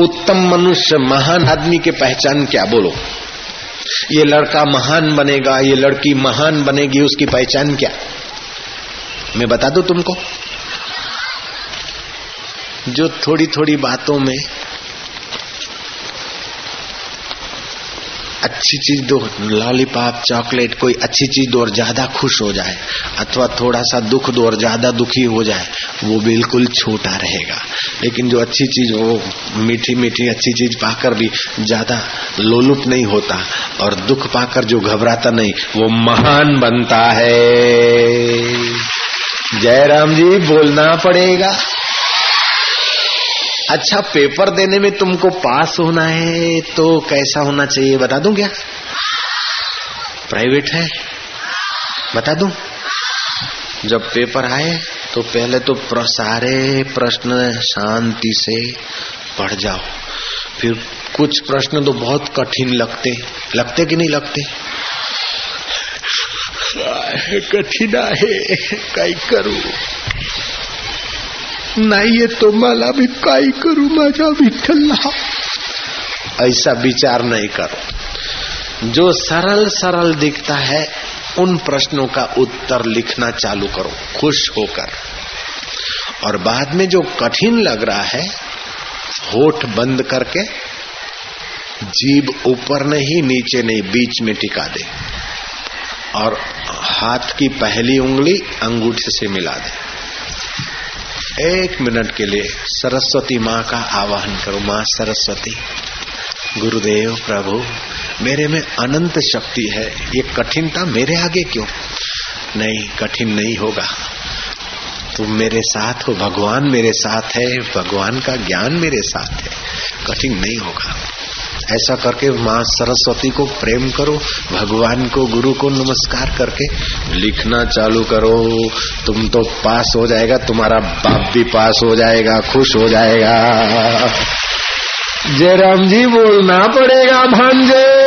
उत्तम मनुष्य महान आदमी के पहचान क्या बोलो? ये लड़का महान बनेगा, ये लड़की महान बनेगी, उसकी पहचान क्या? मैं बता दू तुमको? जो थोड़ी थोड़ी बातों में अच्छी चीज़ दो, लॉलीपॉप, चॉकलेट, कोई अच्छी चीज़ दो और ज़्यादा खुश हो जाए, अथवा थोड़ा सा दुख दो और ज़्यादा दुखी हो जाए, वो बिल्कुल छोटा रहेगा। लेकिन जो अच्छी चीज़ वो मीठी मीठी अच्छी चीज़ पाकर भी ज़्यादा लोलुप नहीं होता, और दुख पाकर जो घबराता नहीं, वो महान बनता है। जयराम जी, बोलना पड़ेगा। अच्छा पेपर देने में तुमको पास होना है तो कैसा होना चाहिए, बता दूँ क्या? प्राइवेट है? बता दूँ? जब पेपर आए तो पहले तो सारे प्रश्न शांति से पढ़ जाओ। फिर कुछ प्रश्न तो बहुत कठिन लगते। लगते कि नहीं लगते? कठिन है कई करू? नाही ये तो मला भी काई करू माझा विठ्ठला ऐसा विचार नहीं करो। जो सरल सरल दिखता है, उन प्रश्नों का उत्तर लिखना चालू करो, खुश होकर। और बाद में जो कठिन लग रहा है, होठ बंद करके जीभ ऊपर नहीं, नीचे नहीं, बीच में टिका दे। और हाथ की पहली उंगली अंगूठे से मिला दे। एक मिनट के लिए सरस्वती माँ का आवाहन करो, माँ सरस्वती। गुरुदेव प्रभु, मेरे में अनंत शक्ति है। ये कठिनता मेरे आगे क्यों? नहीं, कठिन नहीं होगा। तुम मेरे साथ हो, भगवान मेरे साथ है, भगवान का ज्ञान मेरे साथ है। कठिन नहीं होगा। ऐसा करके माँ सरस्वती को प्रेम करो, भगवान को, गुरु को नमस्कार करके लिखना चालू करो। तुम तो पास हो जाएगा, तुम्हारा बाप भी पास हो जाएगा, खुश हो जाएगा। जय राम जी बोलना पड़ेगा भांजे।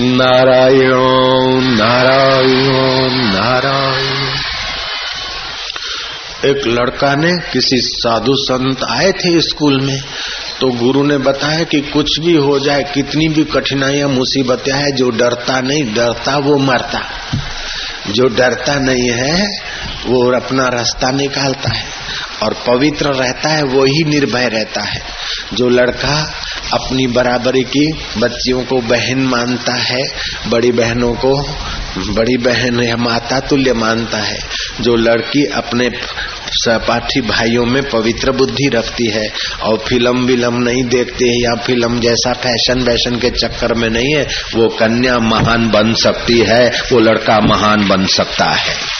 नारायण नारायण नारायण। एक लड़का ने किसी साधु संत आए थे स्कूल में। तो गुरु ने बताया कि कुछ भी हो जाए, कितनी भी कठिनाइयाँ, मुसीबतें है, जो डरता नहीं, डरता वो मरता जो डरता नहीं है, वो अपना रास्ता निकालता है। और पवित्र रहता है, वो ही निर्भय रहता है। जो लड़का अपनी बराबरी की बच्चियों को बहन मानता है, बड़ी बहनों को, बड़ी बहन या माता तुल्य मानता है, जो लड़की अपने सहपाठी भाइयों में पवित्र बुद्धि रखती है और फ़िल्म विलम नहीं देखती है या फ़िल्म जैसा फ़ैशन वैशन के चक्कर में नहीं है, वो कन्या महान बन सकती है, वो लड़का महान बन सकता है।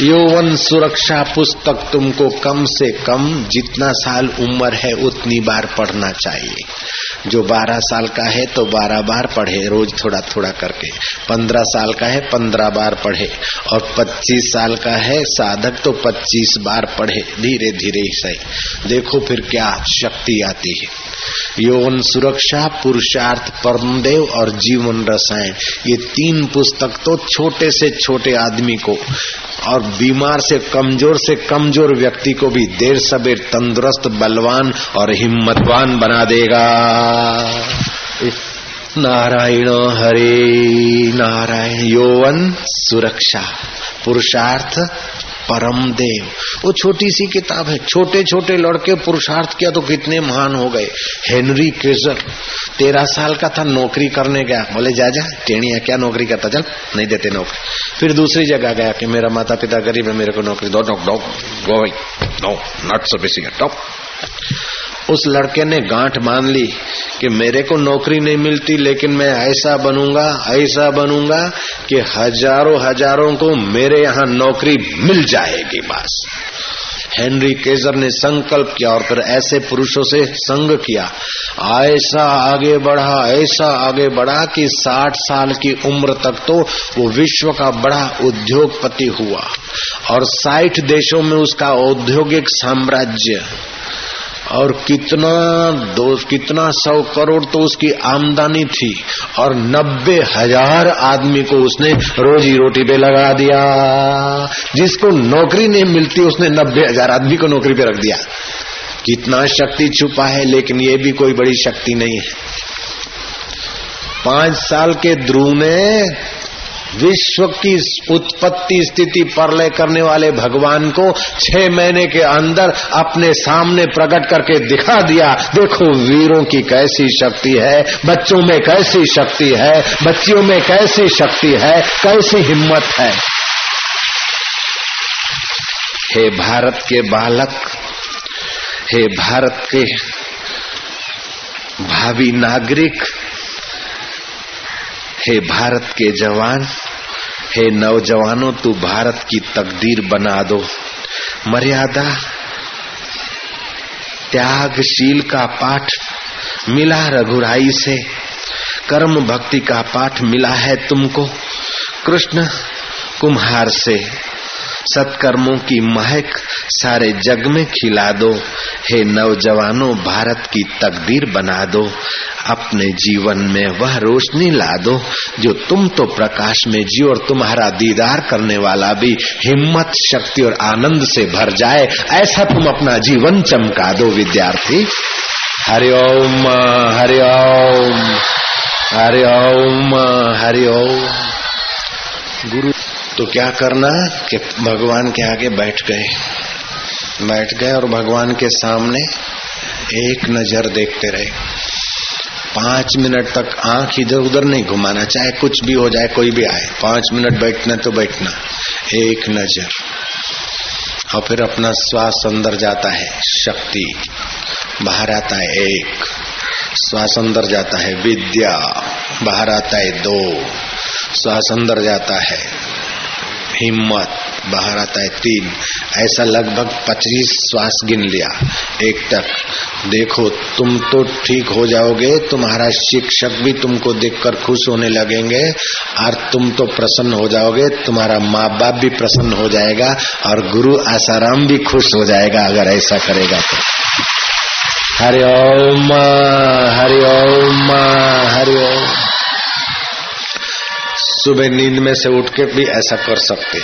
यौवन सुरक्षा पुस्तक तुमको कम से कम जितना साल उम्र है, उतनी बार पढ़ना चाहिए। जो 12 साल का है तो 12 बार पढ़े, रोज थोड़ा थोड़ा करके। 15 साल का है 15 बार पढ़े। और 25 साल का है, साधक तो 25 बार पढ़े धीरे धीरे ही सही। देखो फिर क्या शक्ति आती है। यौवन सुरक्षा, पुरुषार्थ, परमदेव और जीवन रसायन, ये तीन पुस्तक तो छोटे से छोटे आदमी को और बीमार से कमज़ोर से कमज़ोर व्यक्ति को भी देर सबेर तंदुरुस्त, बलवान और हिम्मतवान बना देगा। नारायण हरे, नारायण यौवन सुरक्षा, पुरुषार्थ परम देव। वो छोटी सी किताब है। छोटे छोटे लड़के पुरुषार्थ किया तो कितने महान हो गए। हेनरी केजर तेरह साल का था, नौकरी करने गया। बोले, जा जा टेणिया क्या नौकरी करता? चल, नहीं देते नौकरी। फिर दूसरी जगह गया कि मेरा माता पिता गरीब है, मेरे को नौकरी दो। डॉक डॉक गो भाई, नो, नॉट सो बेसिक उस लड़के ने गांठ मान ली कि मेरे को नौकरी नहीं मिलती, लेकिन मैं ऐसा बनूँगा ऐसा बनूँगा कि हज़ारों हज़ारों को मेरे यहाँ नौकरी मिल जाएगी बस। हेनरी केजर ने संकल्प किया और फिर ऐसे पुरुषों से संग किया। ऐसा आगे बढ़ा, ऐसा आगे बढ़ा कि 60 साल की उम्र तक तो वो विश्व का बड़ा उद्योगपति हुआ और 60 देशों में उसका औद्योगिक साम्राज्य और कितना दो कितना सौ करोड़ तो उसकी आमदनी थी और नब्बे हज़ार आदमी को उसने रोजी रोटी पे लगा दिया। जिसको नौकरी नहीं मिलती, उसने नब्बे हज़ार आदमी को नौकरी पे रख दिया। कितना शक्ति छुपा है, लेकिन ये भी कोई बड़ी शक्ति नहीं है। पाँच साल के ध्रुव ने विश्व की उत्पत्ति स्थिति परलय करने वाले भगवान को छह महीने के अंदर अपने सामने प्रकट करके दिखा दिया, देखो वीरों की कैसी शक्ति है, बच्चों में कैसी शक्ति है, बच्चियों में कैसी शक्ति है, कैसी हिम्मत है। हे भारत के बालक, हे भारत के भावी नागरिक हे भारत के जवान, हे नौजवानों, तू भारत की तकदीर बना दो। मर्यादा, त्यागशील का पाठ मिला रघुराई से। कर्म भक्ति का पाठ मिला है तुमको, कृष्ण, कुम्हार से। सत्कर्मों की महक सारे जग में खिला दो। हे नौजवानों, भारत की तकदीर बना दो। अपने जीवन में वह रोशनी ला दो, जो तुम तो प्रकाश में जी और तुम्हारा दीदार करने वाला भी हिम्मत, शक्ति और आनंद से भर जाए, ऐसा तुम अपना जीवन चमका दो, विद्यार्थी। हरिओम हरिओम हरिओम हरिओम गुरु तो क्या करना कि भगवान के आगे बैठ गए। बैठ गए और भगवान के सामने एक नज़र देखते रहे। पाँच मिनट तक आँख इधर उधर नहीं घुमाना, चाहे कुछ भी हो जाए, कोई भी आए। पाँच मिनट बैठना तो बैठना। एक नज़र। और फिर अपना श्वास अंदर जाता है, शक्ति। बाहर आता है एक। श्वास अंदर जाता है विद्या। बाहर आता है दो। श्वास अंदर जाता है हिम्मत बाहर आता है तीन। ऐसा लगभग पच्चीस श्वास गिन लिया। एक तक। देखो, तुम तो ठीक हो जाओगे। तुम्हारा शिक्षक भी तुमको देखकर खुश होने लगेंगे। और तुम तो प्रसन्न हो जाओगे। तुम्हारा माँ बाप भी प्रसन्न हो जाएगा। और गुरु आसाराम भी खुश हो जाएगा अगर ऐसा करेगा तो। हरि ओम हरि ओम हरि ओम। सुबह नींद में से उठ के भी ऐसा कर सकते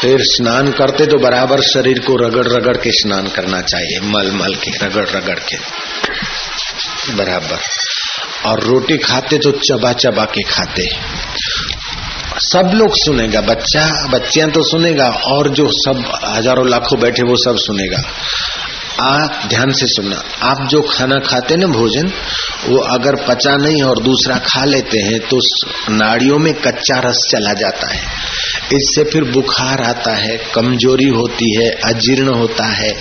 फिर स्नान करते तो बराबर शरीर को रगड़ रगड़ के स्नान करना चाहिए, मल मल के, रगड़ रगड़ के। बराबर। और रोटी खाते तो चबा चबा के खाते सब लोग सुनेगा, बच्चा, बच्चियाँ तो सुनेगा, और जो सब हज़ारों लाखों बैठे वो सब सुनेगा। आप ध्यान से सुनना। आप जो खाना खाते ना भोजन, वो अगर पचा नहीं और दूसरा खा लेते हैं तो नाड़ियों में कच्चा रस चला जाता है। इससे फिर बुखार आता है, कमज़ोरी होती है, अजीर्ण होता है,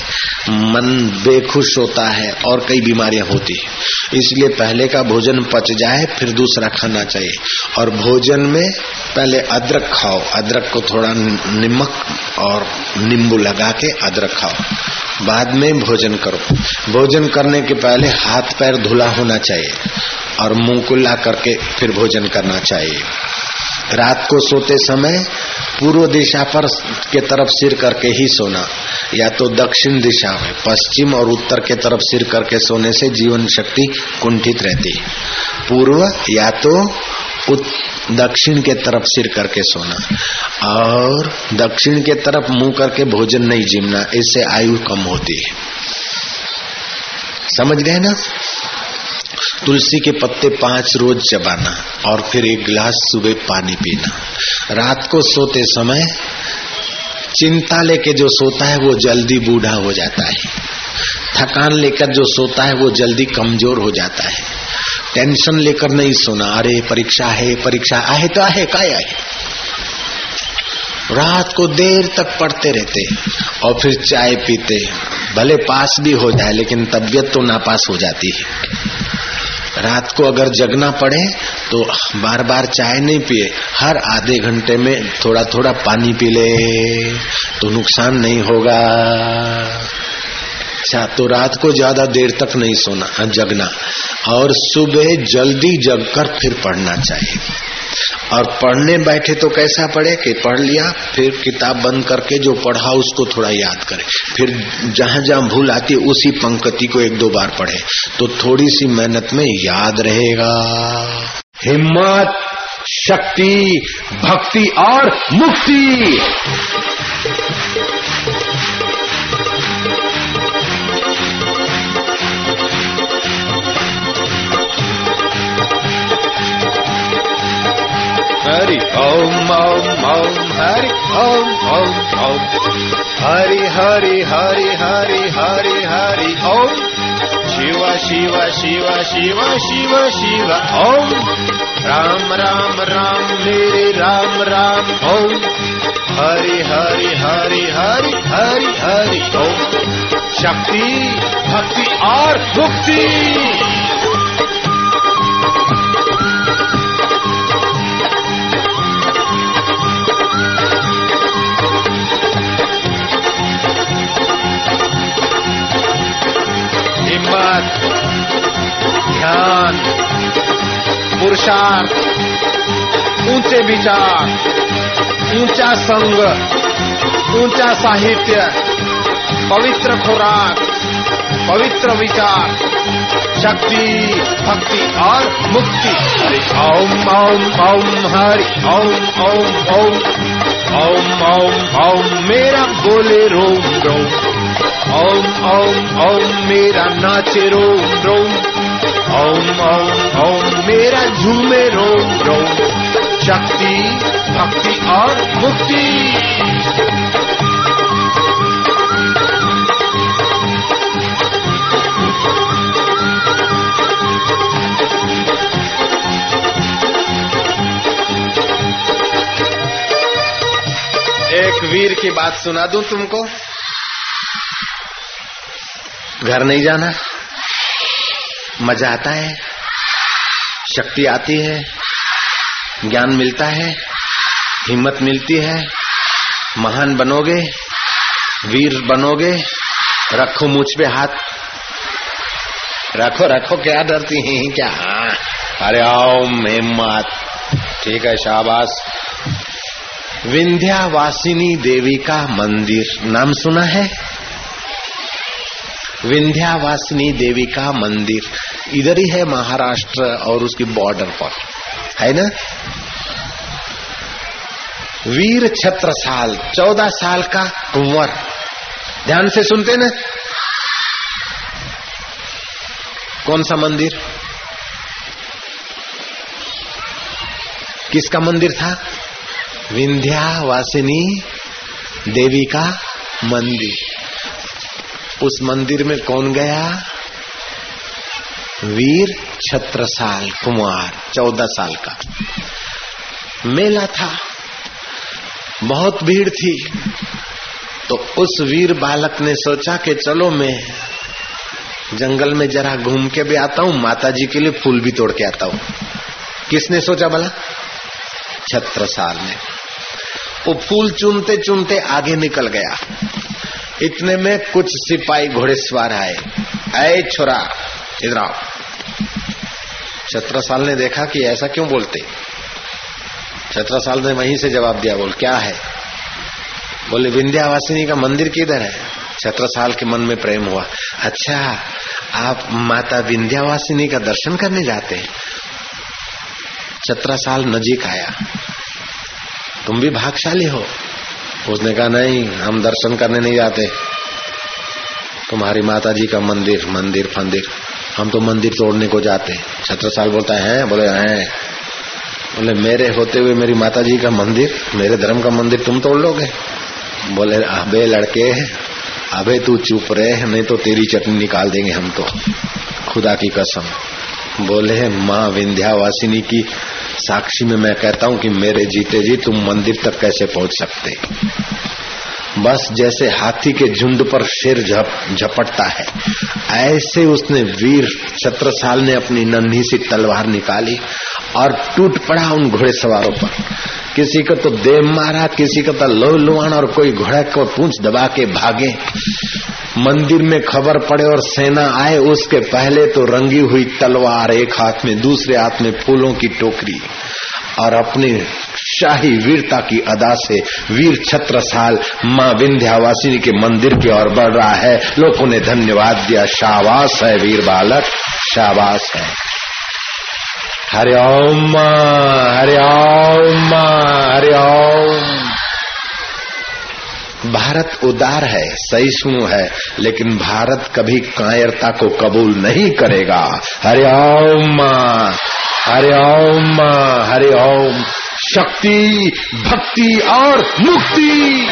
मन बेखुश होता है और कई बीमारियाँ होती है। इसलिए पहले का भोजन पच जाए, फिर दूसरा खाना चाहिए। और भोजन में पहले अदरक खाओ। अदरक को थोड़ा नमक और नींबू लगा के अदरक खाओ। बाद में भोजन करो। भोजन करने के पहले हाथ पैर धुला होना चाहिए और मुँह कुल्ला करके फिर भोजन करना चाहिए। रात को सोते समय पूर्व दिशा पर के तरफ़ सिर करके ही सोना, या तो दक्षिण दिशा में, पश्चिम और उत्तर के तरफ़ सिर करके सोने से जीवन शक्ति कुंठित रहती पूर्व या तो दक्षिण के तरफ़ सिर करके सोना और दक्षिण के तरफ़ मुँह करके भोजन नहीं जीमना, इससे आयु कम होती है। समझ गए ना? तुलसी के पत्ते पाँच रोज चबाना और फिर एक गिलास सुबह पानी पीना। रात को सोते समय चिंता लेके जो सोता है वो जल्दी बूढ़ा हो जाता है। थकान लेकर जो सोता है वो जल्दी कमज़ोर हो जाता है। टेंशन लेकर नहीं सोना। अरे, परीक्षा है, परीक्षा आहे तो आहे, काय आहे? रात को देर तक पढ़ते रहते और फिर चाय पीते। भले पास भी हो जाए, लेकिन तबीयत तो नापास हो जाती है। रात को अगर जगना पड़े तो बार बार चाय नहीं पिए। हर आधे घंटे में थोड़ा थोड़ा पानी पी ले तो नुकसान नहीं होगा। अच्छा तो रात को ज़्यादा देर तक नहीं सोना जगना। और सुबह जल्दी जगकर फिर पढ़ना चाहिए। और पढ़ने बैठे तो कैसा पढ़े कि पढ़ लिया, फिर किताब बंद करके जो पढ़ा उसको थोड़ा याद करे। फिर जहाँ जहाँ भूल आती है उसी पंक्ति को एक दो बार पढ़े। तो थोड़ी सी मेहनत में याद रहेगा। हिम्मत, शक्ति, भक्ति और मुक्ति। ओम ओम ओम हरि ओम ओम ओम हरि हरि हरि हरि हरि हरि ओम शिव शिव शिव शिव शिव शिव ओम राम राम राम मेरे राम राम ओम हरि हरि हरि हरि हरि हरि ओम शक्ति भक्ति और मुक्ति पुरुषार्थ ऊँचे विचार, ऊँचा संग, ऊँचा साहित्य, पवित्र खुराक, पवित्र विचार, शक्ति, भक्ति और मुक्ति। हरि ओम ओम ओम, हरि ओम ओम ओम ओम ओम ओम, मेरा बोले रोम रोम। ओम ओम ओम, मेरा नाचे रोम रोम। ओम ओम ओम मेरा झूमे रोम रोम शक्ति, भक्ति और मुक्ति। एक वीर की बात सुना दूँ तुमको? घर नहीं जाना? मज़ा आता है, शक्ति आती है, ज्ञान मिलता है, हिम्मत मिलती है, महान बनोगे, वीर बनोगे, रखो मुझ पे हाथ। रखो रखो, क्या डरती हैं, क्या? अरे ओम हिम्मत ठीक है, शाबाश। विंध्यावासिनी देवी का मंदिर, नाम सुना है? विंध्यावासिनी देवी का मंदिर। इधर ही है महाराष्ट्र और उसकी बॉर्डर पर। है ना? वीर छत्रसाल, चौदह साल का कुंवर ध्यान से सुनते ना? कौन सा मंदिर? किसका मंदिर था? विंध्यावासिनी देवी का मंदिर। उस मंदिर में कौन गया? वीर छत्रसाल कुमार, चौदह साल का। मेला था। बहुत भीड़ थी। तो उस वीर बालक ने सोचा कि चलो मैं जंगल में जरा घूम के भी आता हूँ माता जी के लिए फूल भी तोड़ के आता हूँ। किसने सोचा भला? छत्रसाल ने। वो फूल चुनते चुनते आगे निकल गया। इतने में कुछ सिपाही घोड़े सवार आए। आए छोरा, इधर आओ। छत्रसाल ने देखा कि ऐसा क्यों बोलते? छत्रसाल ने वहीं से जवाब दिया, बोल, क्या है? बोले, विंध्यावासिनी का मंदिर किधर है? छत्रसाल के मन में प्रेम हुआ। अच्छा आप माता विंध्यावासिनी का दर्शन करने जाते हैं? छत्रसाल नजीक आया। तुम भी भागशाली हो? उसने कहा, नहीं, हम दर्शन करने नहीं जाते। तुम्हारी माता जी का मंदिर मंदिर फंदिर। हम तो मंदिर तोड़ने को जाते। छत्रसाल बोलता है, बोले, हैं। बोले, मेरे होते हुए मेरी माता जी का मंदिर, मेरे धर्म का मंदिर तुम तोड़ लोगे? बोले, अबे लड़के, अबे तू चुप रहे, नहीं तो तेरी चटनी निकाल देंगे हम तो। खुदा की कसम। बोले माँ विंध्यावासिनी की साक्षी में मैं कहता हूँ कि मेरे जीते जी, तुम मंदिर तक कैसे पहुँच सकते? बस जैसे हाथी के झुंड पर शेर झपटता है। ऐसे उसने वीर छत्रसाल ने अपनी नन्ही सी तलवार निकाली और टूट पड़ा उन घोड़े सवारों पर। किसी को तो देव मारा, किसी को तो लोह लुआन और कोई घोड़ा को पूंछ दबा के भागे। मंदिर में खबर पड़े और सेना आए, उसके पहले तो रंगी हुई तलवार एक हाथ में, दूसरे हाथ में फूलों की टोकरी और अपनी शाही वीरता की अदा से वीर छत्रसाल माँ विंध्यावासिनी के मंदिर की ओर बढ़ रहा है। लोगों ने धन्यवाद दिया। शाबाश है वीर बालक, शाबाश है। हरिओम हरिओम हरिओम भारत उदार है, सहिष्णु है, लेकिन भारत कभी कायरता को कबूल नहीं करेगा। हरिओम हरिओम हरिओम शक्ति, भक्ति और मुक्ति।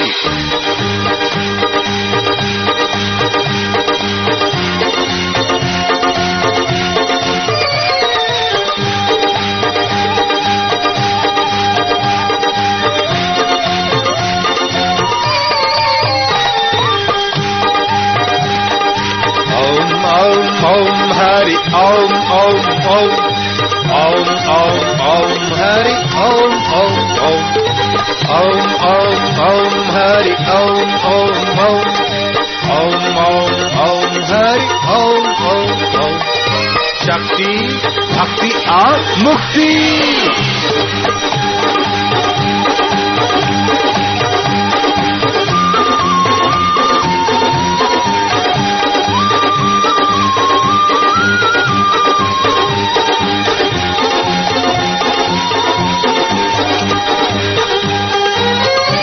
मुक्ति।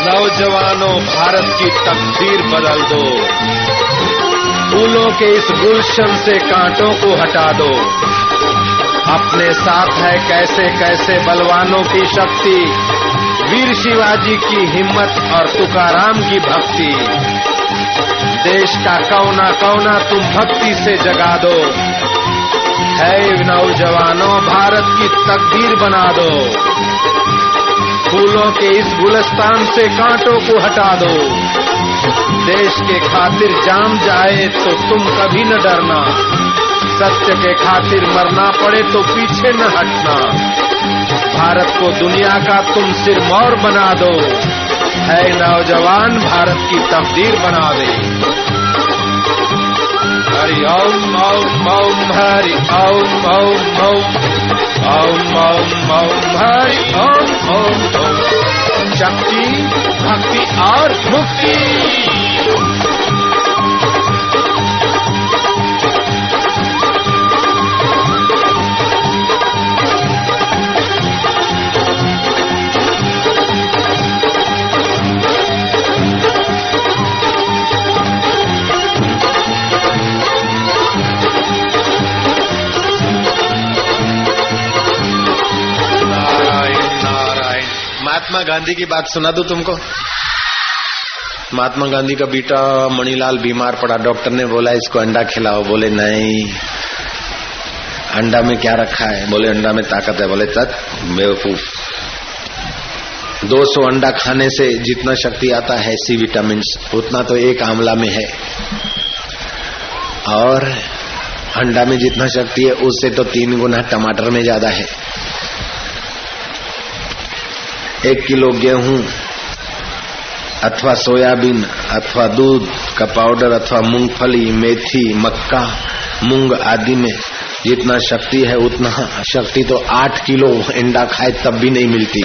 नौजवानों, भारत की तकदीर बदल दो। फूलों के इस गुलशन से कांटों को हटा दो। अपने साथ है कैसे कैसे बलवानों की शक्ति। वीर शिवाजी की हिम्मत और तुकाराम की भक्ति। देश का कौना कौना तुम भक्ति से जगा दो। है नौजवानों, भारत की तकदीर बना दो। फूलों के इस गुलस्तान से कांटों को हटा दो। देश के खातिर जाम जाए तो तुम कभी न डरना। सत्य के खातिर मरना पड़े तो पीछे न हटना। भारत को दुनिया का तुम सिरमौर बना दो। है नौजवान, भारत की तकदीर बना दे। हरि ओम ओम ओम, हरि ओम ओम ओम ओम ओम ओम, हरि ओम ओम ओम। शक्ति, भक्ति और मुक्ति। महात्मा गांधी की बात सुना दू तुमको? महात्मा गांधी का बेटा मणिलाल बीमार पड़ा। डॉक्टर ने बोला, इसको अंडा खिलाओ। बोले, नहीं। अंडा में क्या रखा है? बोले, अंडा में ताकत है। बोले तक बेवकूफ़। 200 अंडा खाने से जितना शक्ति आता है, सी विटामिन उतना तो एक आंवला में है। और अंडा में जितना शक्ति है, उससे तो तीन गुना टमाटर में ज़्यादा है। एक किलो गेहूँ अथवा सोयाबीन अथवा दूध का पाउडर अथवा मूंगफली, मेथी, मक्का, मूंग आदि में जितना शक्ति है उतना। शक्ति तो आठ किलो अंडा खाए तब भी नहीं मिलती।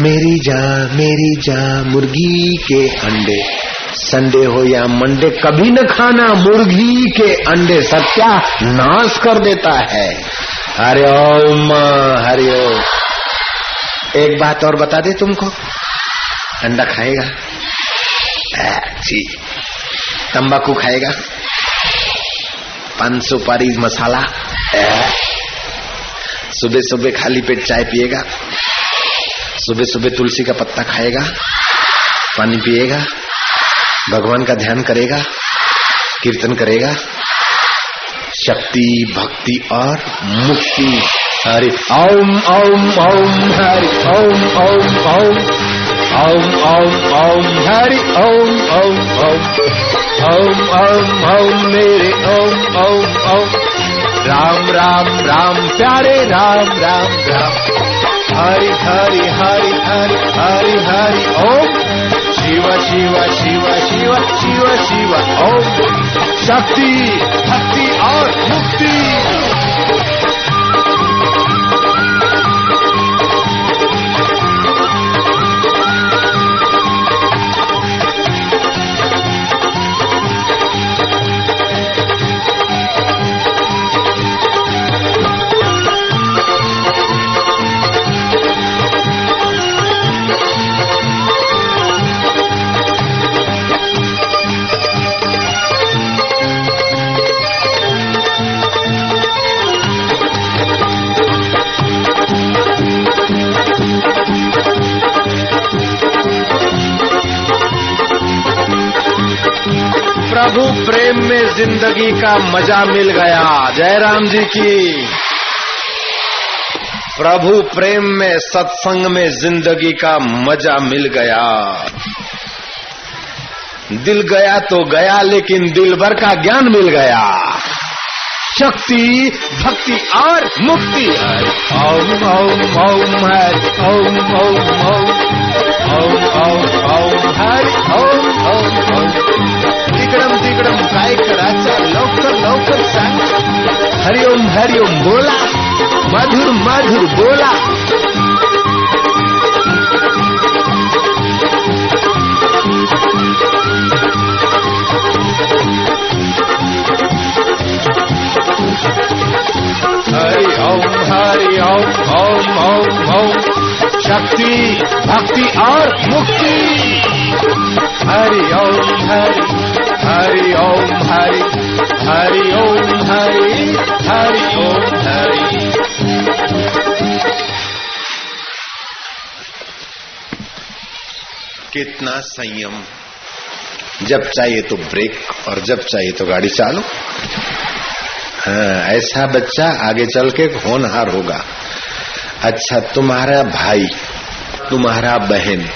मेरी जान मेरी जान, मुर्गी के अंडे। संडे हो या मंडे कभी न खाना, मुर्गी के अंडे सत्या नाश कर देता है। हरे ओम हरे ओम। एक बात और बता दे तुमको। अंडा खाएगा? जी। तंबाकू खाएगा? पान सुपारी मसाला। सुबह सुबह खाली पेट चाय पिएगा। सुबह सुबह तुलसी का पत्ता खाएगा। पानी पिएगा। भगवान का ध्यान करेगा, कीर्तन करेगा। शक्ति, भक्ति और मुक्ति। हरि ओम ओम ओम, हरि ओम ओम ओम। ओम ओम ओम, हरि ओम ओम ओम। ओम ओम ओम, मेरे ओम ओम ओम। राम राम राम, प्यारे राम राम राम। हरि हरि हरि हरि हरि हरि, ओम। शिव शिव शिव शिव शिव शिव ओम शक्ति भक्ति और मुक्ति ज़िंदगी का मज़ा मिल गया। जयराम जी की। प्रभु प्रेम में, सत्संग में ज़िंदगी का मज़ा मिल गया। दिल गया तो गया, लेकिन दिल भर का ज्ञान मिल गया। शक्ति, भक्ति और मुक्ति। तिकडम तिकडम काय करायचं लवकर लवकर सांग. हरिओम हरिओम, बोला. मधुर मधुर, बोला. हरि ओम हरि ओम. शक्ति, भक्ति और मुक्ति. हरि ओम, हरि हरि ओम हरि हरि ओम हरि हरि ओम हरि। कितना संयम। जब चाहिए तो ब्रेक और जब चाहिए तो गाड़ी चालू। हाँ, ऐसा बच्चा आगे चल के होनहार होगा। अच्छा तुम्हारा भाई तुम्हारा बहन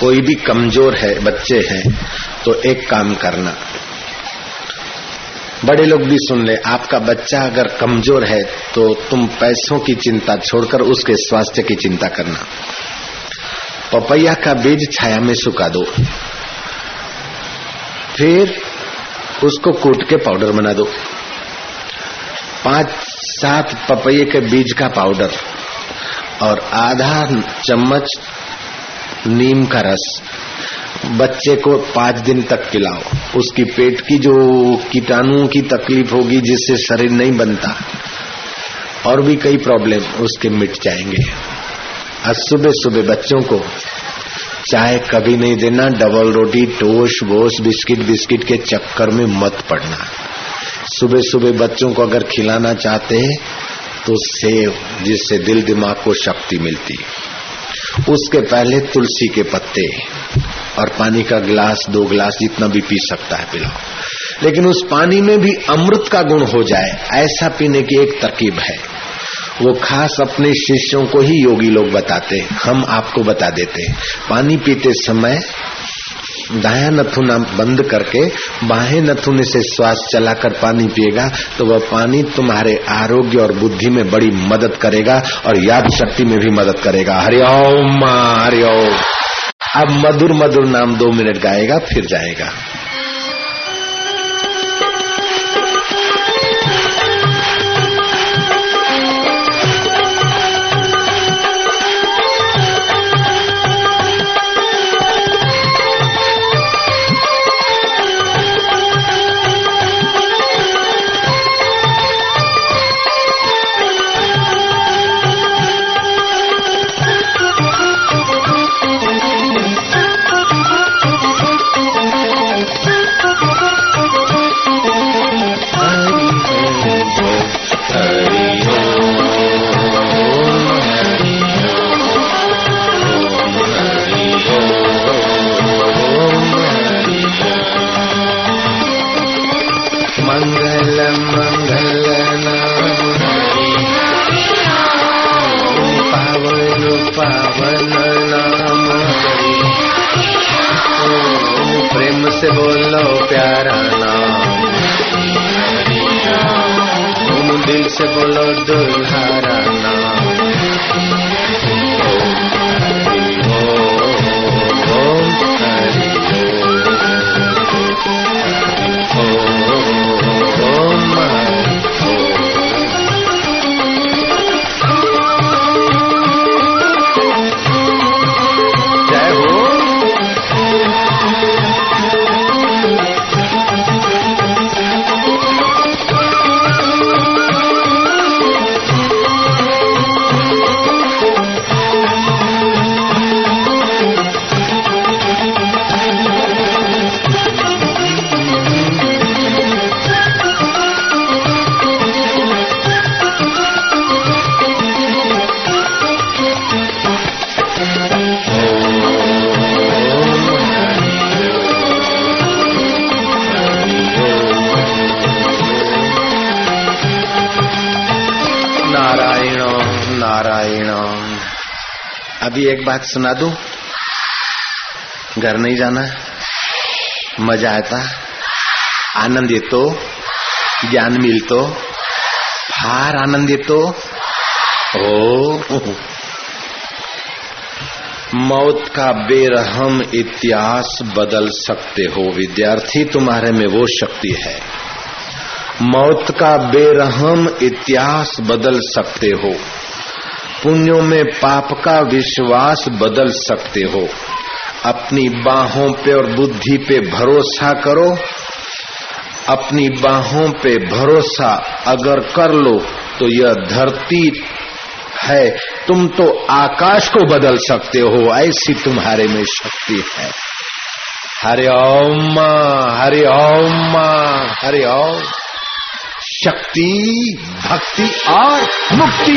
कोई भी कमज़ोर है बच्चे हैं तो एक काम करना। बड़े लोग भी सुन ले, आपका बच्चा अगर कमज़ोर है तो तुम पैसों की चिंता छोड़कर उसके स्वास्थ्य की चिंता करना। पपैया का बीज छाया में सुखा दो। फिर उसको कूट के पाउडर बना दो। पाँच सात पपैये के बीज का पाउडर और आधा चम्मच नीम का रस। बच्चे को पाँच दिन तक पिलाओ उसकी पेट की जो कीटाणुओं की तकलीफ़ होगी, जिससे शरीर नहीं बनता, और भी कई प्रॉब्लम उसके मिट जाएँगे। आज सुबह सुबह बच्चों को चाय कभी नहीं देना डबल रोटी टोस्ट वोस्ट बिस्किट बिस्किट के चक्कर में मत पड़ना। सुबह सुबह बच्चों को अगर खिलाना चाहते हैं तो सेव, जिससे दिल दिमाग को शक्ति मिलती। उसके पहले तुलसी के पत्ते। और पानी का गिलास, दो गिलास जितना भी पी सकता है पिलाओ लेकिन उस पानी में भी अमृत का गुण हो जाए, ऐसा पीने की एक तरकीब है। वो खास अपने शिष्यों को ही योगी लोग बताते हम आपको बता देते पानी पीते समय दाया नथुना बंद करके बाहें नथुने से श्वास चलाकर पानी पिएगा तो वह पानी तुम्हारे आरोग्य और बुद्धि में बड़ी मदद करेगा और याद शक्ति में भी मदद करेगा। हरिओम हरिओम अब मधुर मधुर नाम दो मिनट गाएगा फिर जाएगा। से बोलो प्यारा नाम। दिल से बोलो दुल्हारा अभी एक बात सुना दू? घर नहीं जाना, मज़ा आता, आनंद येतो, ज्ञान मिलतो, फार आनंद येतो। हो। मौत का बेरहम इतिहास बदल सकते हो, विद्यार्थी, तुम्हारे में वो शक्ति है। मौत का बेरहम इतिहास बदल सकते हो। पुण्यों में पाप का विश्वास बदल सकते हो। अपनी बाहों पे और बुद्धि पे भरोसा करो। अपनी बाहों पे भरोसा अगर कर लो तो यह धरती है। तुम तो आकाश को बदल सकते हो, ऐसी तुम्हारे में शक्ति है। हरे ओम हरे ओम हरे ओम। शक्ति भक्ति और मुक्ति।